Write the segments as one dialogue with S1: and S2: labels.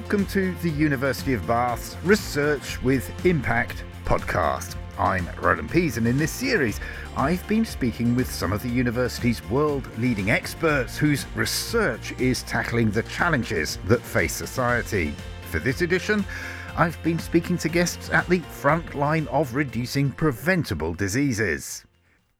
S1: Welcome to the University of Bath's Research with Impact podcast. I'm Roland Pease, and in this series, I've been speaking with some of the university's world leading experts whose research is tackling the challenges that face society. For this edition, I've been speaking to guests at the front line of reducing preventable diseases.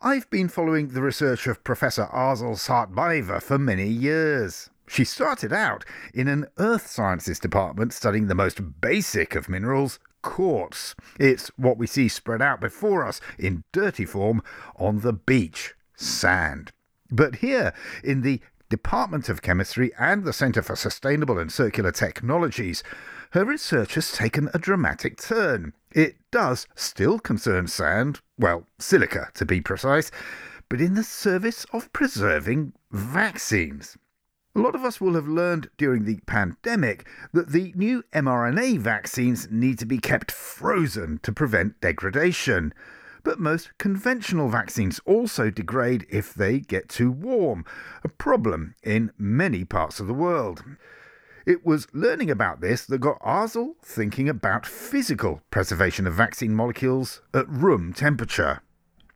S1: I've been following the research of Professor Asel Sartbaeva for many years. She started out in an earth sciences department studying the most basic of minerals, quartz. It's what we see spread out before us in dirty form on the beach, sand. But here, in the Department of Chemistry and the Centre for Sustainable and Circular Technologies, her research has taken a dramatic turn. It does still concern sand, well, silica to be precise, but in the service of preserving vaccines. A lot of us will have learned during the pandemic that the new mRNA vaccines need to be kept frozen to prevent degradation. But most conventional vaccines also degrade if they get too warm, a problem in many parts of the world. It was learning about this that got Asel thinking about physical preservation of vaccine molecules at room temperature.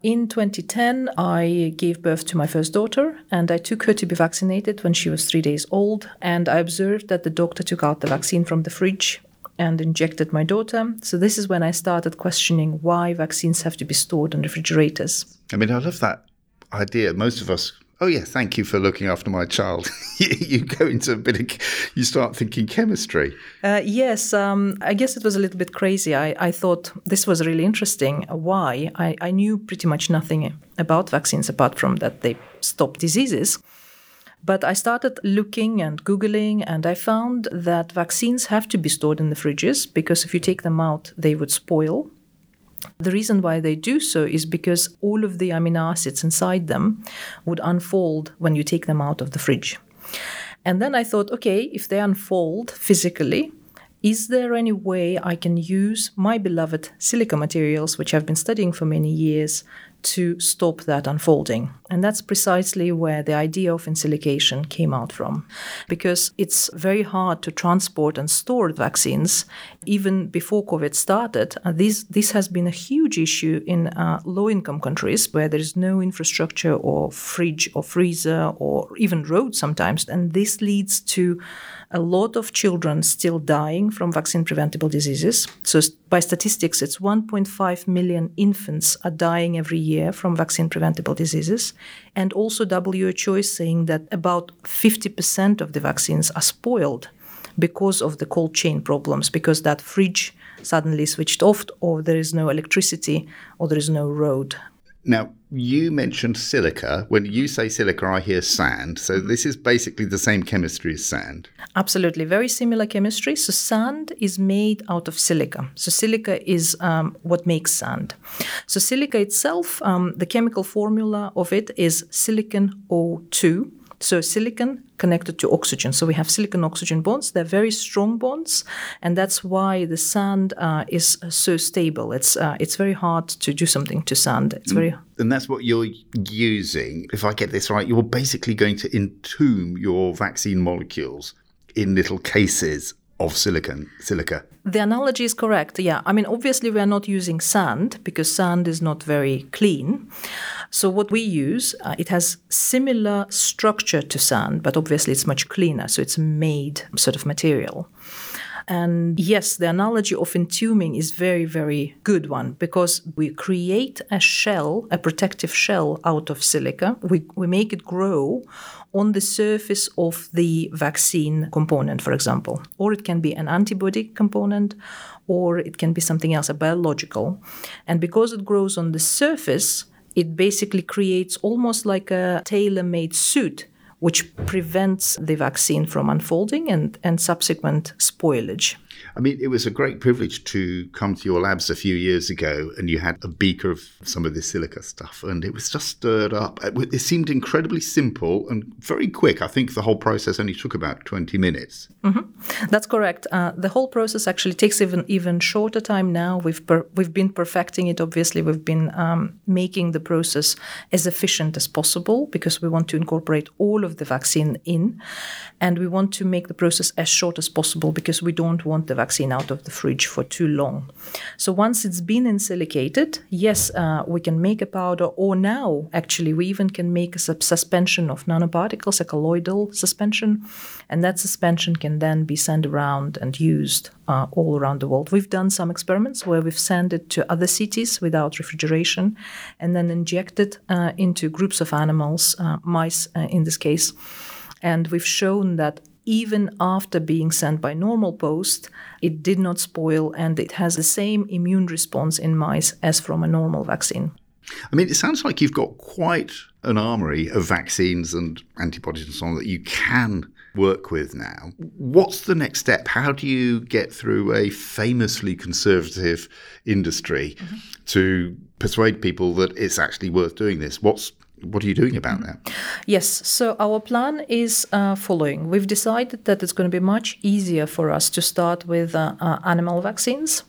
S2: In 2010, I gave birth to my first daughter, and I took her to be vaccinated when she was three days old. And I observed that the doctor took out the vaccine from the fridge and injected my daughter. So, this is when I started questioning why vaccines have to be stored in refrigerators.
S1: I mean, I love that idea. Most of us oh yeah, thank you for looking after my child. you go into a bit of, you start thinking chemistry.
S2: Uh, yes, um, I guess it was a little bit crazy. I, I thought this was really interesting. Why? I, I knew pretty much nothing about vaccines apart from that they stop diseases. But I started looking and Googling, and I found that vaccines have to be stored in the fridges because if you take them out, they would spoil the reason why they do so is because all of the amino acids inside them would unfold when you take them out of the fridge. And then I thought, okay, if they unfold physically, is there any way I can use my beloved silica materials, which I've been studying for many years, to stop that unfolding. And that's precisely where the idea of ensilication came out from. Because it's very hard to transport and store vaccines. Even before COVID started, uh, this, this has been a huge issue in uh, low income countries where there is no infrastructure or fridge or freezer or even road sometimes. And this leads to a lot of children still dying from vaccine preventable diseases. So, by statistics, it's 1.5 million infants are dying every year from vaccine preventable diseases. And also, WHO is saying that about 50% of the vaccines are spoiled because of the cold chain problems, because that fridge suddenly switched off, or there is no electricity, or there is no road.
S1: Now, you mentioned silica. When you say silica, I hear sand. So this is basically the same chemistry as sand.
S2: Absolutely, very similar chemistry. So sand is made out of silica. So silica is um, what makes sand. So silica itself, um, the chemical formula of it is silicon O2. So silicon connected to oxygen. So we have silicon oxygen bonds. They're very strong bonds, and that's why the sand uh, is so stable. It's uh, it's very hard to do something to sand. It's very
S1: and that's what you're using. If I get this right, you're basically going to entomb your vaccine molecules in little cases of silicon silica.
S2: The analogy is correct. Yeah, I mean obviously we are not using sand because sand is not very clean. So what we use, uh, it has similar structure to sand, but obviously it's much cleaner. So it's made sort of material. And yes, the analogy of entombing is very, very good one because we create a shell, a protective shell out of silica. We, we make it grow on the surface of the vaccine component, for example. Or it can be an antibody component, or it can be something else, a biological. And because it grows on the surface, it basically creates almost like a tailor made suit which prevents the vaccine from unfolding and, and subsequent spoilage.
S1: I mean, it was a great privilege to come to your labs a few years ago and you had a beaker of some of this silica stuff and it was just stirred up. It seemed incredibly simple and very quick. I think the whole process only took about 20 minutes.
S2: Mm-hmm. That's correct. Uh, the whole process actually takes even even shorter time now. We've per- we've been perfecting it. Obviously, we've been um, making the process as efficient as possible because we want to incorporate all of the vaccine in, and we want to make the process as short as possible because we don't want the vaccine out of the fridge for too long. So once it's been ensilicated, yes, uh, we can make a powder, or now actually we even can make a suspension of nanoparticles, a colloidal suspension, and that suspension can then be sent around and used uh, all around the world. We've done some experiments where we've sent it to other cities without refrigeration and then injected uh, into groups of animals, uh, mice uh, in this case and we've shown that even after being sent by normal post, it did not spoil and it has the same immune response in mice as from a normal vaccine.
S1: I mean, it sounds like you've got quite an armory of vaccines and antibodies and so on that you can work with now. What's the next step? How do you get through a famously conservative industry mm-hmm. to persuade people that it's actually worth doing this? What's what are you doing about that?
S2: Yes, so our plan is uh, following. We've decided that it's going to be much easier for us to start with uh, uh, animal vaccines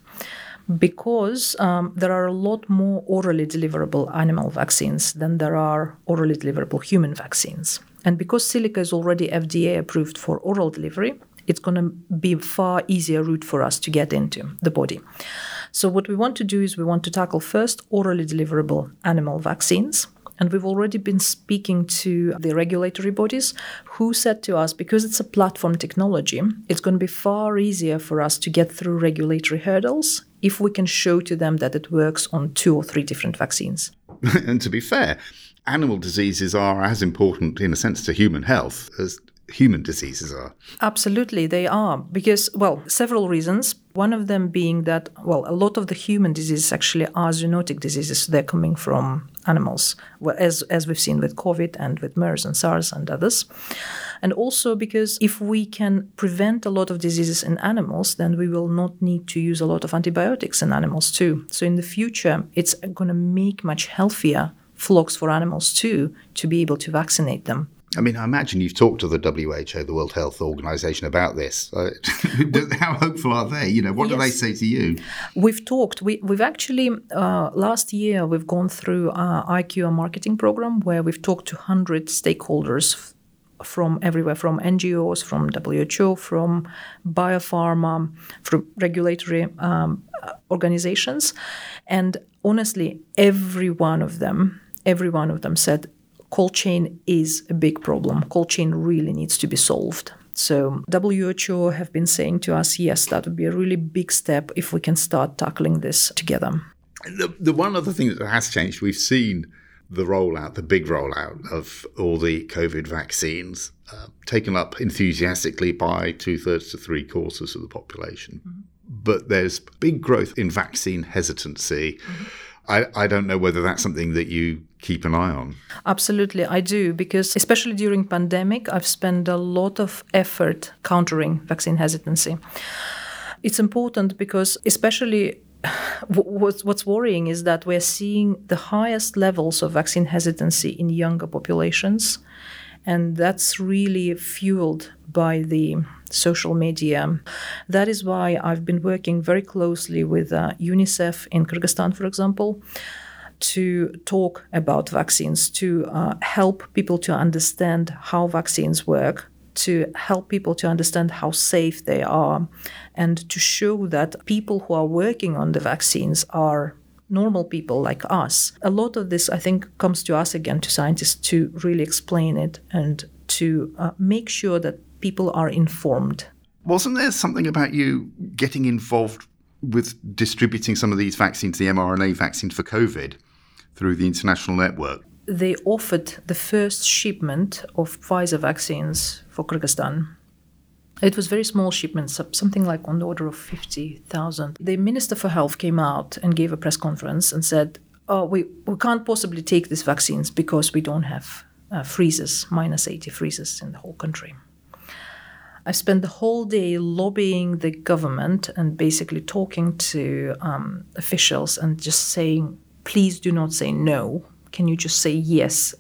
S2: because um, there are a lot more orally deliverable animal vaccines than there are orally deliverable human vaccines. And because silica is already FDA approved for oral delivery, it's going to be a far easier route for us to get into the body. So, what we want to do is we want to tackle first orally deliverable animal vaccines and we've already been speaking to the regulatory bodies who said to us because it's a platform technology, it's going to be far easier for us to get through regulatory hurdles if we can show to them that it works on two or three different vaccines.
S1: and to be fair, animal diseases are as important in a sense to human health as human diseases are.
S2: Absolutely, they are. Because, well, several reasons. One of them being that, well, a lot of the human diseases actually are zoonotic diseases. They're coming from animals, as, as we've seen with COVID and with MERS and SARS and others. And also because if we can prevent a lot of diseases in animals, then we will not need to use a lot of antibiotics in animals too. So in the future, it's going to make much healthier flocks for animals too to be able to vaccinate them.
S1: I mean, I imagine you've talked to the WHO, the World Health Organization, about this. Uh, how hopeful are they? You know, what yes. do they say to you?
S2: We've talked. We, have actually uh, last year we've gone through our ICURe marketing program where we've talked to hundred stakeholders from everywhere, from NGOs, from WHO, from biopharma, from regulatory um, organizations, and honestly, every one of them, every one of them said cold chain is a big problem. Cold chain really needs to be solved. So WHO have been saying to us, yes, that would be a really big step if we can start tackling this together.
S1: The, the one other thing that has changed, we've seen the rollout, the big rollout of all the COVID vaccines uh, taken up enthusiastically by two thirds to three quarters of the population. Mm-hmm. But there's big growth in vaccine hesitancy. Mm-hmm I, I don't know whether that's something that you keep an eye on.
S2: Absolutely, I do because especially during pandemic, I've spent a lot of effort countering vaccine hesitancy. It's important because especially what's worrying is that we're seeing the highest levels of vaccine hesitancy in younger populations and that's really fueled by the social media. That is why I've been working very closely with uh, UNICEF in Kyrgyzstan, for example, to talk about vaccines, to uh, help people to understand how vaccines work, to help people to understand how safe they are, and to show that people who are working on the vaccines are normal people like us. A lot of this, I think, comes to us again, to scientists, to really explain it and to uh, make sure that people are informed.
S1: Wasn't there something about you getting involved with distributing some of these vaccines, the mRNA vaccines for COVID, through the international network?
S2: They offered the first shipment of Pfizer vaccines for Kyrgyzstan. It was very small shipments, something like on the order of 50,000. The Minister for Health came out and gave a press conference and said, oh, we, we can't possibly take these vaccines because we don't have uh, freezers, minus 80 freezers in the whole country. I spent the whole day lobbying the government and basically talking to um, officials and just saying, please do not say no. Can you just say yes?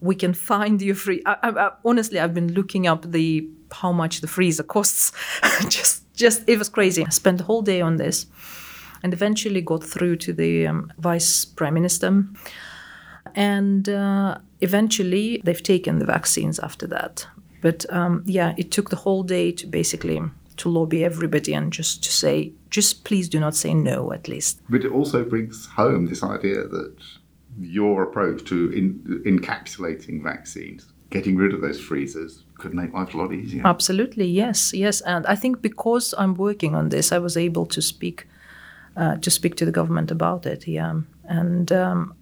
S2: We can find you free. I, I, I, honestly, I've been looking up the how much the freezer costs. just, just it was crazy. I spent the whole day on this, and eventually got through to the um, vice prime minister. And uh, eventually, they've taken the vaccines after that. But um, yeah, it took the whole day to basically to lobby everybody and just to say, just please do not say no, at least.
S1: But it also brings home this idea that your approach to in, encapsulating vaccines, getting rid of those freezers, could make life a lot easier.
S2: Absolutely, yes, yes. And I think because I'm working on this, I was able to speak uh, to speak to the government about it. Yeah, and um,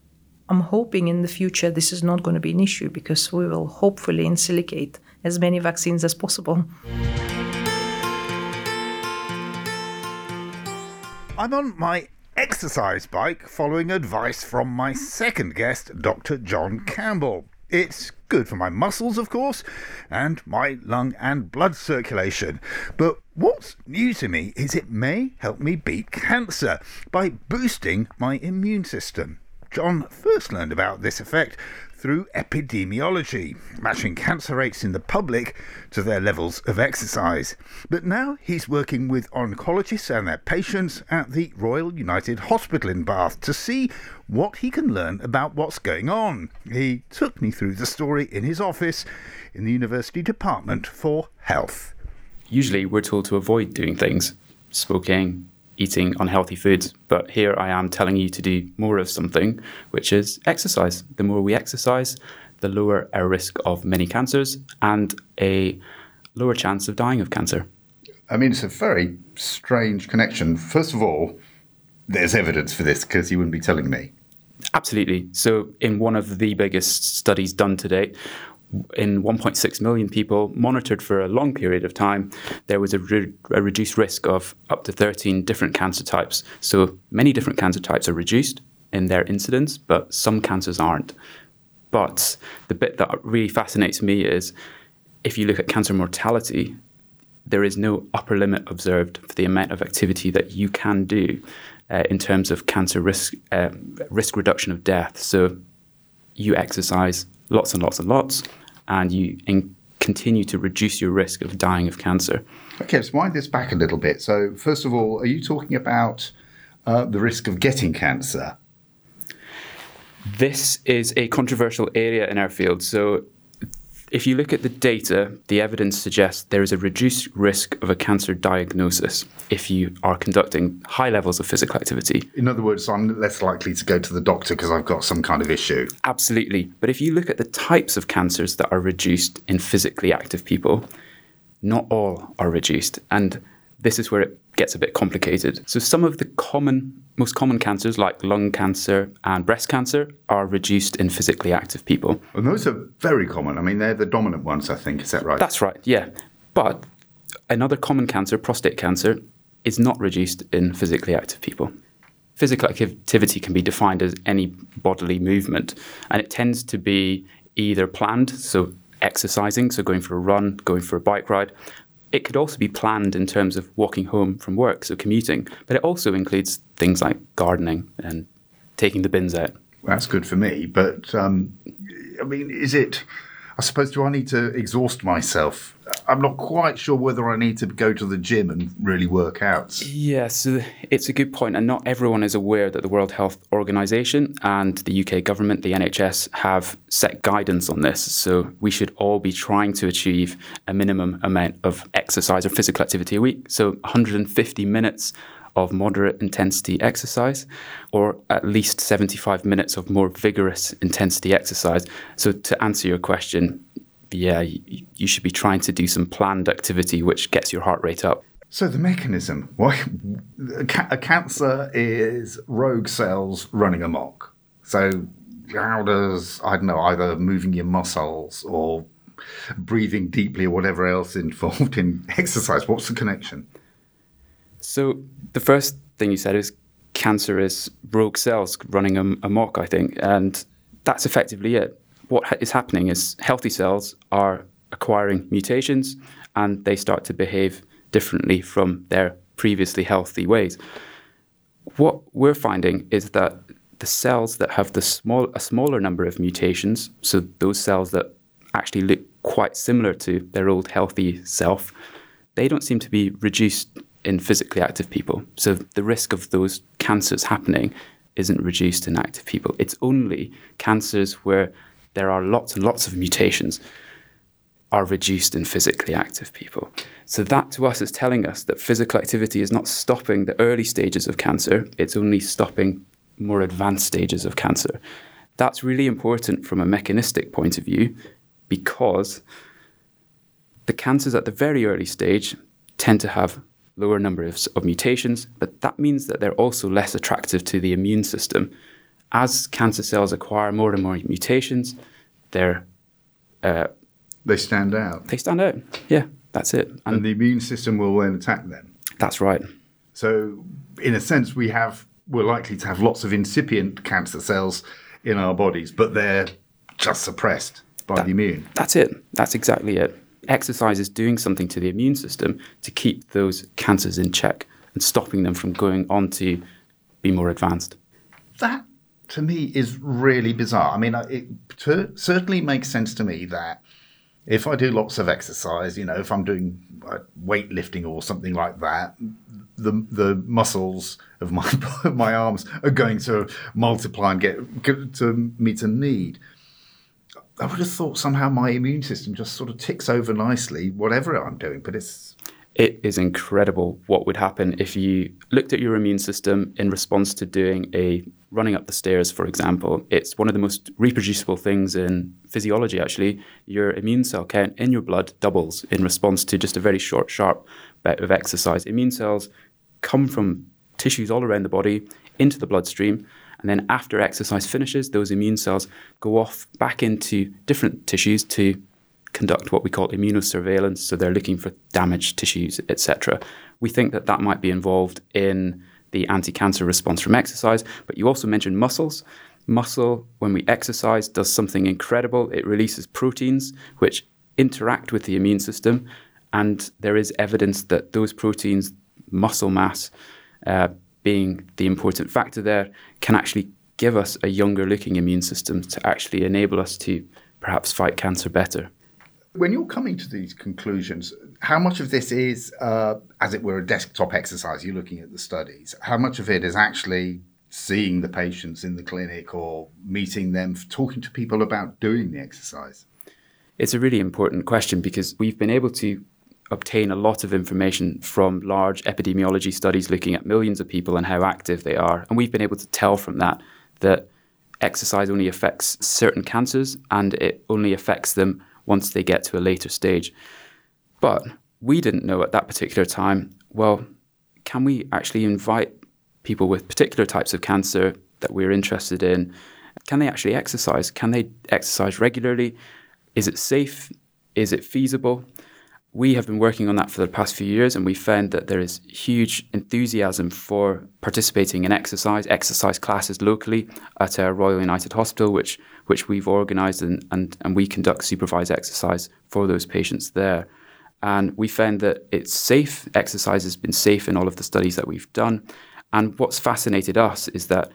S2: I'm hoping in the future this is not going to be an issue because we will hopefully ensilicate as many vaccines as possible.
S1: I'm on my exercise bike following advice from my second guest, Dr. John Campbell. It's good for my muscles, of course, and my lung and blood circulation. But what's new to me is it may help me beat cancer by boosting my immune system. John first learned about this effect through epidemiology, matching cancer rates in the public to their levels of exercise. But now he's working with oncologists and their patients at the Royal United Hospital in Bath to see what he can learn about what's going on. He took me through the story in his office in the University Department for Health.
S3: Usually, we're told to avoid doing things smoking, eating unhealthy foods. But here I am telling you to do more of something, which is exercise. The more we exercise, the lower our risk of many cancers and a lower chance of dying of cancer.
S1: I mean, it's a very strange connection. First of all, there's evidence for this because you wouldn't be telling me.
S3: Absolutely. So, in one of the biggest studies done to date, in 1.6 million people monitored for a long period of time, there was a, re- a, reduced risk of up to 13 different cancer types. So many different cancer types are reduced in their incidence, but some cancers aren't. But the bit that really fascinates me is if you look at cancer mortality, there is no upper limit observed for the amount of activity that you can do uh, in terms of cancer risk uh, risk reduction of death. So you exercise lots and lots and lots and you in- continue to reduce your risk of dying of cancer.
S1: Okay, let's wind this back a little bit. So, first of all, are you talking about uh, the risk of getting cancer?
S3: This is a controversial area in our field. So, if you look at the data, the evidence suggests there is a reduced risk of a cancer diagnosis if you are conducting high levels of physical activity.
S1: In other words, I'm less likely to go to the doctor because I've got some kind of issue.
S3: Absolutely. But if you look at the types of cancers that are reduced in physically active people, not all are reduced. And this is where it gets a bit complicated. So some of the common most common cancers like lung cancer and breast cancer are reduced in physically active people.
S1: And those are very common. I mean, they're the dominant ones, I think. Is that right?
S3: That's right, yeah. But another common cancer, prostate cancer, is not reduced in physically active people. Physical activity can be defined as any bodily movement, and it tends to be either planned, so exercising, so going for a run, going for a bike ride, it could also be planned in terms of walking home from work, so commuting, but it also includes things like gardening and taking the bins out.
S1: That's good for me, but um, I mean, is it? I suppose do I need to exhaust myself? I'm not quite sure whether I need to go to the gym and really work out.
S3: Yes, it's a good point, and not everyone is aware that the World Health Organization and the UK government, the NHS, have set guidance on this. So we should all be trying to achieve a minimum amount of exercise or physical activity a week. So 150 minutes of moderate intensity exercise or at least 75 minutes of more vigorous intensity exercise. So, to answer your question, yeah, you, should be trying to do some planned activity which gets your heart rate up.
S1: So the mechanism, why a cancer is rogue cells running amok. So how does I don't know either moving your muscles or breathing deeply or whatever else involved in exercise? What's the connection?
S3: So the first thing you said is cancer is rogue cells running am- amok, I think, and that's effectively it. What is happening is healthy cells are acquiring mutations and they start to behave differently from their previously healthy ways. What we're finding is that the cells that have the small a smaller number of mutations, so those cells that actually look quite similar to their old healthy self, they don't seem to be reduced in physically active people. So the risk of those cancers happening isn't reduced in active people. It's only cancers where there are lots and lots of mutations are reduced in physically active people. So that to us is telling us that physical activity is not stopping the early stages of cancer, it's only stopping more advanced stages of cancer. That's really important from a mechanistic point of view because the cancers at the very early stage tend to have lower numbers of mutations, but that means that they're also less attractive to the immune system. As cancer cells acquire more and more mutations, they're uh,
S1: they stand out.
S3: They stand out. Yeah, that's it.
S1: And, and the immune system will then attack them.
S3: That's right.
S1: So, in a sense, we have we're likely to have lots of incipient cancer cells in our bodies, but they're just suppressed by that, the immune.
S3: That's it. That's exactly it. Exercise is doing something to the immune system to keep those cancers in check and stopping them from going on to be more advanced.
S1: That, to me, is really bizarre. I mean, it certainly makes sense to me that if I do lots of exercise, you know, if I'm doing weightlifting or something like that, the the muscles of my my arms are going to multiply and get to meet a need. I would have thought somehow my immune system just sort of ticks over nicely, whatever I'm doing. But it's
S3: it is incredible what would happen if you looked at your immune system in response to doing a running up the stairs, for example. It's one of the most reproducible things in physiology, actually. Your immune cell count in your blood doubles in response to just a very short, sharp bit of exercise. Immune cells come from tissues all around the body into the bloodstream. And then after exercise finishes, those immune cells go off back into different tissues to conduct what we call immunosurveillance. So they're looking for damaged tissues, etc. We think that that might be involved in the anti-cancer response from exercise. But you also mentioned muscles. Muscle, when we exercise, does something incredible. It releases proteins which interact with the immune system, and there is evidence that those proteins, muscle mass, uh, being the important factor there, can actually give us a younger looking immune system to actually enable us to perhaps fight cancer better.
S1: When you're coming to these conclusions, how much of this is, uh, as it were, a desktop exercise? You're looking at the studies. How much of it is actually seeing the patients in the clinic or meeting them, talking to people about doing the exercise?
S3: It's a really important question because we've been able to obtain a lot of information from large epidemiology studies looking at millions of people and how active they are. And we've been able to tell from that that exercise only affects certain cancers and it only affects them once they get to a later stage. But we didn't know at that particular time, well, can we actually invite people with particular types of cancer that we're interested in? Can they actually exercise? Can they exercise regularly? Is it safe? Is it feasible? We have been working on that for the past few years, and we found that there is huge enthusiasm for participating in exercise, exercise classes locally at our Royal United Hospital, which which we've organised and, and, and we conduct supervised exercise for those patients there. And we found that it's safe. Exercise has been safe in all of the studies that we've done. And what's fascinated us is that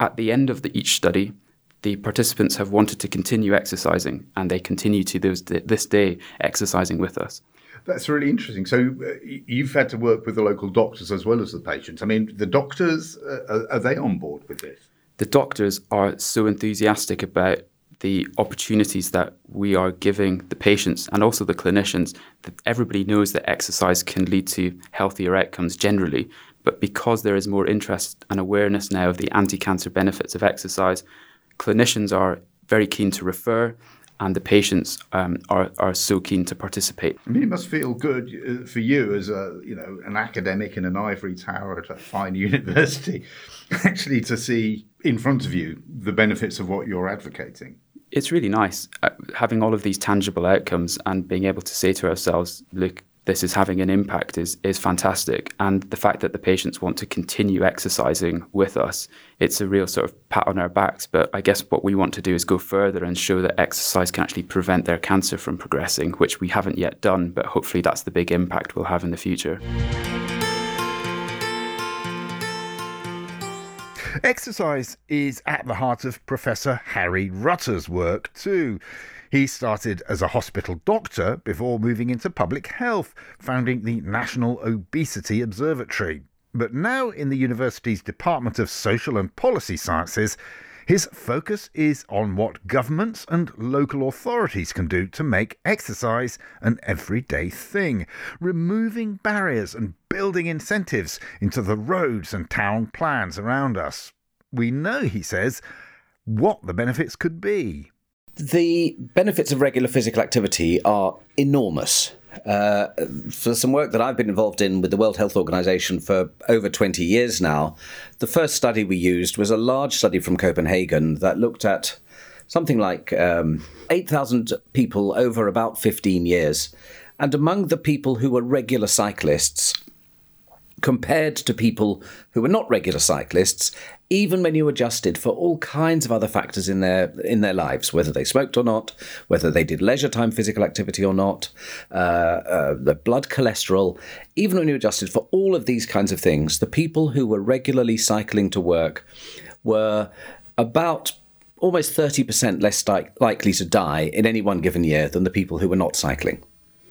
S3: at the end of the, each study, the participants have wanted to continue exercising, and they continue to this, this day exercising with us.
S1: That's really interesting. So uh, you've had to work with the local doctors as well as the patients. I mean, the doctors uh, are they on board with this?
S3: The doctors are so enthusiastic about the opportunities that we are giving the patients and also the clinicians that everybody knows that exercise can lead to healthier outcomes generally but because there is more interest and awareness now of the anti-cancer benefits of exercise clinicians are very keen to refer, and the patients um, are, are so keen to participate.
S1: I mean, it must feel good uh, for you as a you know an academic in an ivory tower at a fine university, actually to see in front of you the benefits of what you're advocating.
S3: It's really nice uh, having all of these tangible outcomes and being able to say to ourselves, look, this is having an impact is is fantastic. And the fact that the patients want to continue exercising with us, it's a real sort of pat on our backs. But I guess what we want to do is go further and show that exercise can actually prevent their cancer from progressing, which we haven't yet done, but hopefully that's the big impact we'll have in the future.
S1: Exercise is at the heart of Professor Harry Rutter's work too. He started as a hospital doctor before moving into public health, founding the National Obesity Observatory. But now in the university's Department of Social and Policy Sciences, his focus is on what governments and local authorities can do to make exercise an everyday thing, removing barriers and building incentives into the roads and town plans around us. We know, he says, what the benefits could be.
S4: The benefits of regular physical activity are enormous. Uh, for some work that I've been involved in with the World Health Organization for over 20 years now, the first study we used was a large study from Copenhagen that looked at something like um, 8,000 people over about 15 years. And among the people who were regular cyclists, compared to people who were not regular cyclists, even when you adjusted for all kinds of other factors in their in their lives, whether they smoked or not, whether they did leisure time physical activity or not, uh, uh, the blood cholesterol, even when you adjusted for all of these kinds of things, the people who were regularly cycling to work were about almost 30% less likely to die in any one given year than the people who were not cycling.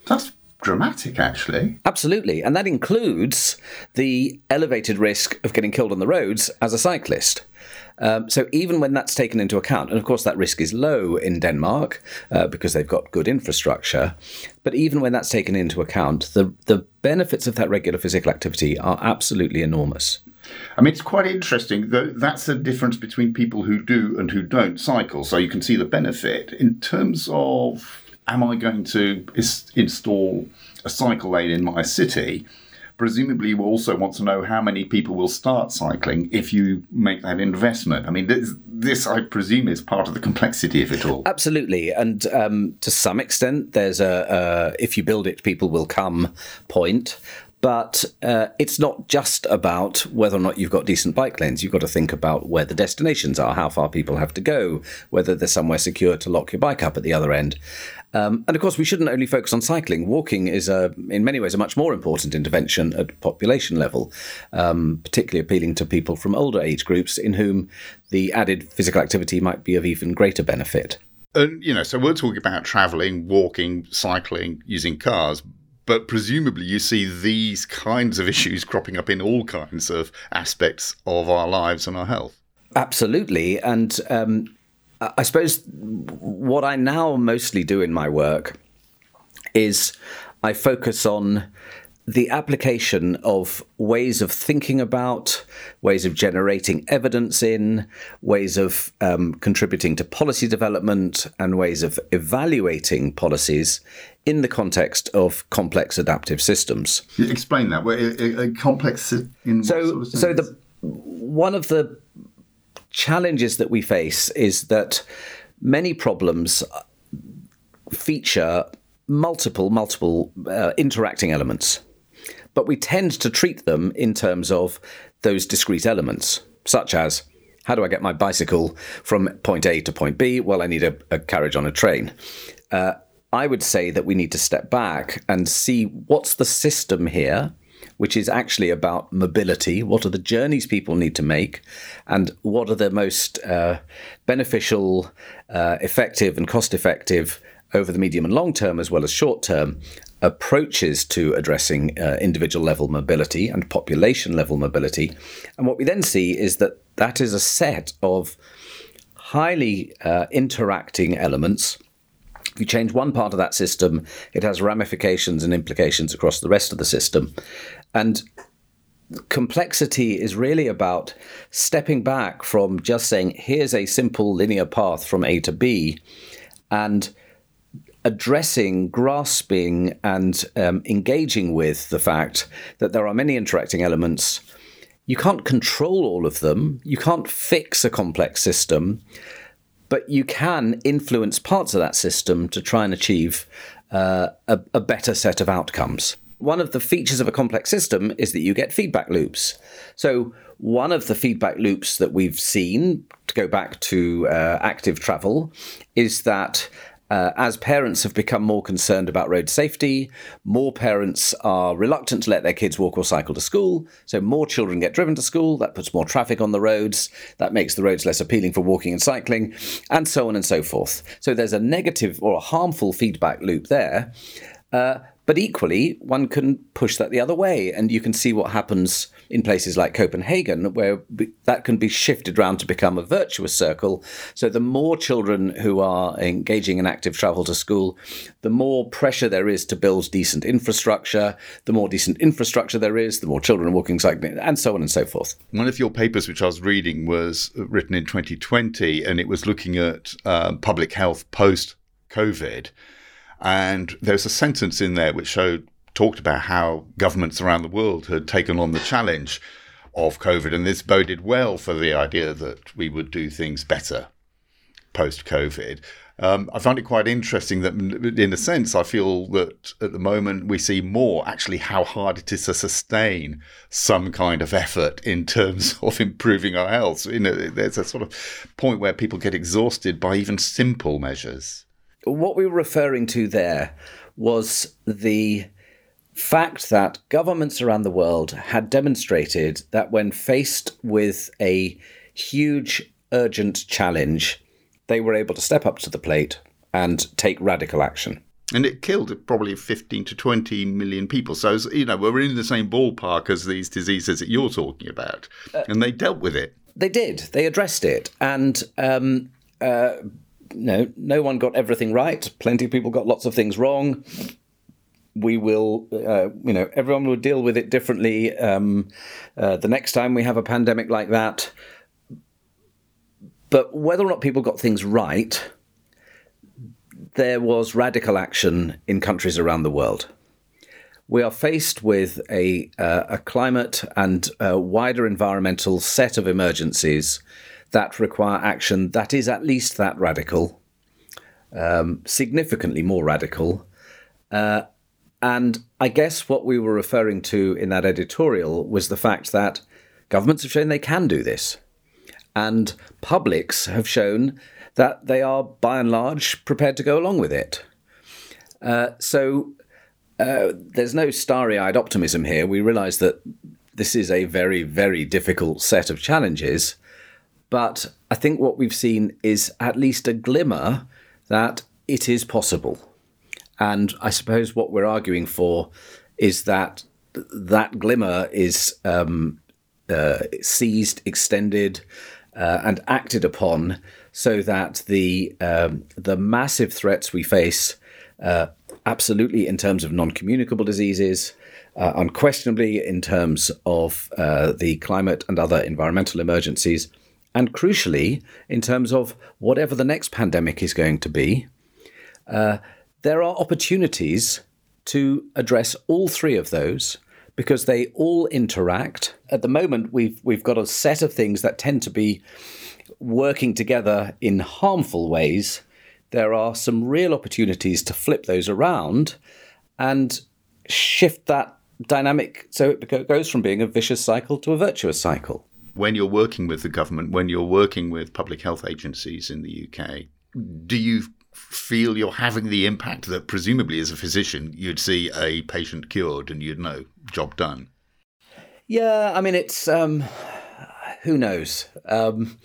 S1: That's dramatic, actually.
S4: Absolutely. And that includes the elevated risk of getting killed on the roads as a cyclist. Um, so even when that's taken into account, and of course that risk is low in Denmark uh, because they've got good infrastructure, but even when that's taken into account, the the benefits of that regular physical activity are absolutely enormous.
S1: I mean, it's quite interesting. Though that's the difference between people who do and who don't cycle. So you can see the benefit in terms of am I going to is- install a cycle lane in my city? Presumably, you also want to know how many people will start cycling if you make that investment. I mean, this, this I presume, is part of the complexity of it all.
S4: Absolutely, and um, to some extent, there's a, a if you build it, people will come point. But uh, it's not just about whether or not you've got decent bike lanes. You've got to think about where the destinations are, how far people have to go, whether there's somewhere secure to lock your bike up at the other end. Um, and of course, we shouldn't only focus on cycling. Walking is, a, in many ways, a much more important intervention at population level, um, particularly appealing to people from older age groups in whom the added physical activity might be of even greater benefit.
S1: And, you know, so we're talking about traveling, walking, cycling, using cars, but presumably you see these kinds of issues cropping up in all kinds of aspects of our lives and our health.
S4: Absolutely. And um, I suppose what I now mostly do in my work is I focus on the application of ways of thinking about, ways of generating evidence in, ways of um, contributing to policy development, and ways of evaluating policies in the context of complex adaptive systems.
S1: Explain that. A, a complex in
S4: so,
S1: sort of
S4: so the one of the challenges that we face is that many problems feature multiple, multiple uh, interacting elements, but we tend to treat them in terms of those discrete elements, such as how do I get my bicycle from point A to point B? Well, I need a, a carriage on a train. Uh, I would say that we need to step back and see what's the system here which is actually about mobility. What are the journeys people need to make, and what are the most uh, beneficial, uh, effective, and cost effective over the medium and long term, as well as short term, approaches to addressing uh, individual level mobility and population level mobility. And what we then see is that that is a set of highly uh, interacting elements if you change one part of that system, it has ramifications and implications across the rest of the system. And complexity is really about stepping back from just saying, here's a simple linear path from A to B, and addressing, grasping, and um, engaging with the fact that there are many interacting elements. You can't control all of them, you can't fix a complex system but you can influence parts of that system to try and achieve uh, a, a better set of outcomes. one of the features of a complex system is that you get feedback loops. So, one of the feedback loops that we've seen, to go back to uh, active travel, is that uh, as parents have become more concerned about road safety, more parents are reluctant to let their kids walk or cycle to school. So, more children get driven to school. That puts more traffic on the roads. That makes the roads less appealing for walking and cycling, and so on and so forth. So, there's a negative or a harmful feedback loop there. Uh, but equally, one can push that the other way, and you can see what happens in places like Copenhagen, where that can be shifted around to become a virtuous circle. So, the more children who are engaging in active travel to school, the more pressure there is to build decent infrastructure. The more decent infrastructure there is, the more children are walking, cycling, and so on and so forth.
S1: One of your papers, which I was reading, was written in 2020, and it was looking at uh, public health post COVID. And there's a sentence in there which showed talked about how governments around the world had taken on the challenge of COVID, and this boded well for the idea that we would do things better post COVID. Um, I find it quite interesting that, in a sense, I feel that at the moment we see more actually how hard it is to sustain some kind of effort in terms of improving our health. You know, there's a sort of point where people get exhausted by even simple measures
S4: what we were referring to there was the fact that governments around the world had demonstrated that when faced with a huge, urgent challenge, they were able to step up to the plate and take radical action.
S1: And it killed probably 15 to 20 million people. So, you know, we're in the same ballpark as these diseases that you're talking about. Uh, and they dealt with it.
S4: They did. They addressed it. And um, uh, no, no one got everything right. Plenty of people got lots of things wrong. We will, uh, you know, everyone will deal with it differently um, uh, the next time we have a pandemic like that. But whether or not people got things right, there was radical action in countries around the world. We are faced with a, uh, a climate and a wider environmental set of emergencies that require action that is at least that radical, um, significantly more radical. Uh, and I guess what we were referring to in that editorial was the fact that governments have shown they can do this. And publics have shown that they are, by and large, prepared to go along with it. Uh, so uh, there's no starry eyed optimism here. We realize that this is a very, very difficult set of challenges. But I think what we've seen is at least a glimmer that it is possible. And I suppose what we're arguing for is that that glimmer is um, uh, seized, extended, uh, and acted upon so that the um, the massive threats we face, uh, absolutely in terms of non-communicable diseases, uh, unquestionably in terms of uh, the climate and other environmental emergencies, and crucially, in terms of whatever the next pandemic is going to be, uh, there are opportunities to address all three of those because they all interact. At the moment, we've we've got a set of things that tend to be working together in harmful ways. There are some real opportunities to flip those around and shift that dynamic so it goes from being a vicious cycle to a virtuous cycle
S1: when you're working with the government, when you're working with public health agencies in the UK, do you feel you're having the impact that presumably as a physician you'd see a patient cured and you'd know job done?
S4: Yeah, I mean it's um, who knows. Um,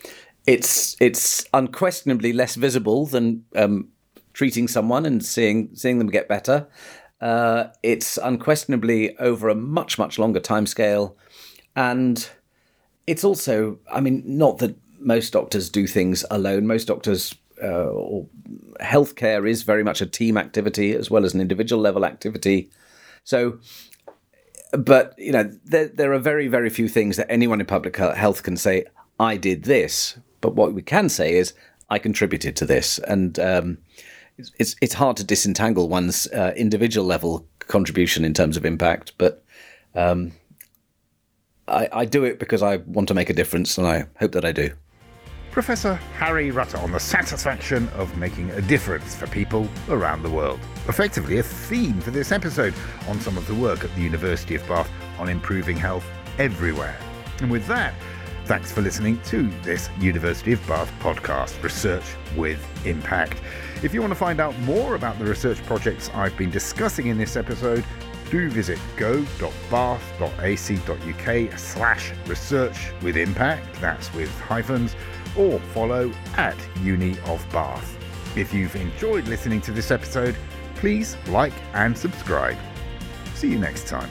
S4: it's it's unquestionably less visible than um, treating someone and seeing seeing them get better. Uh, it's unquestionably over a much much longer time scale, and it's also, I mean, not that most doctors do things alone. Most doctors uh, or healthcare is very much a team activity as well as an individual level activity. So, but you know, there there are very very few things that anyone in public health can say. I did this, but what we can say is I contributed to this, and um, it's it's hard to disentangle one's uh, individual level contribution in terms of impact, but. Um, I, I do it because I want to make a difference, and I hope that I do.
S1: Professor Harry Rutter on the satisfaction of making a difference for people around the world. Effectively, a theme for this episode on some of the work at the University of Bath on improving health everywhere. And with that, thanks for listening to this University of Bath podcast, Research with Impact. If you want to find out more about the research projects I've been discussing in this episode, do visit go.bath.ac.uk slash research with impact, that's with hyphens, or follow at Uni of Bath. If you've enjoyed listening to this episode, please like and subscribe. See you next time.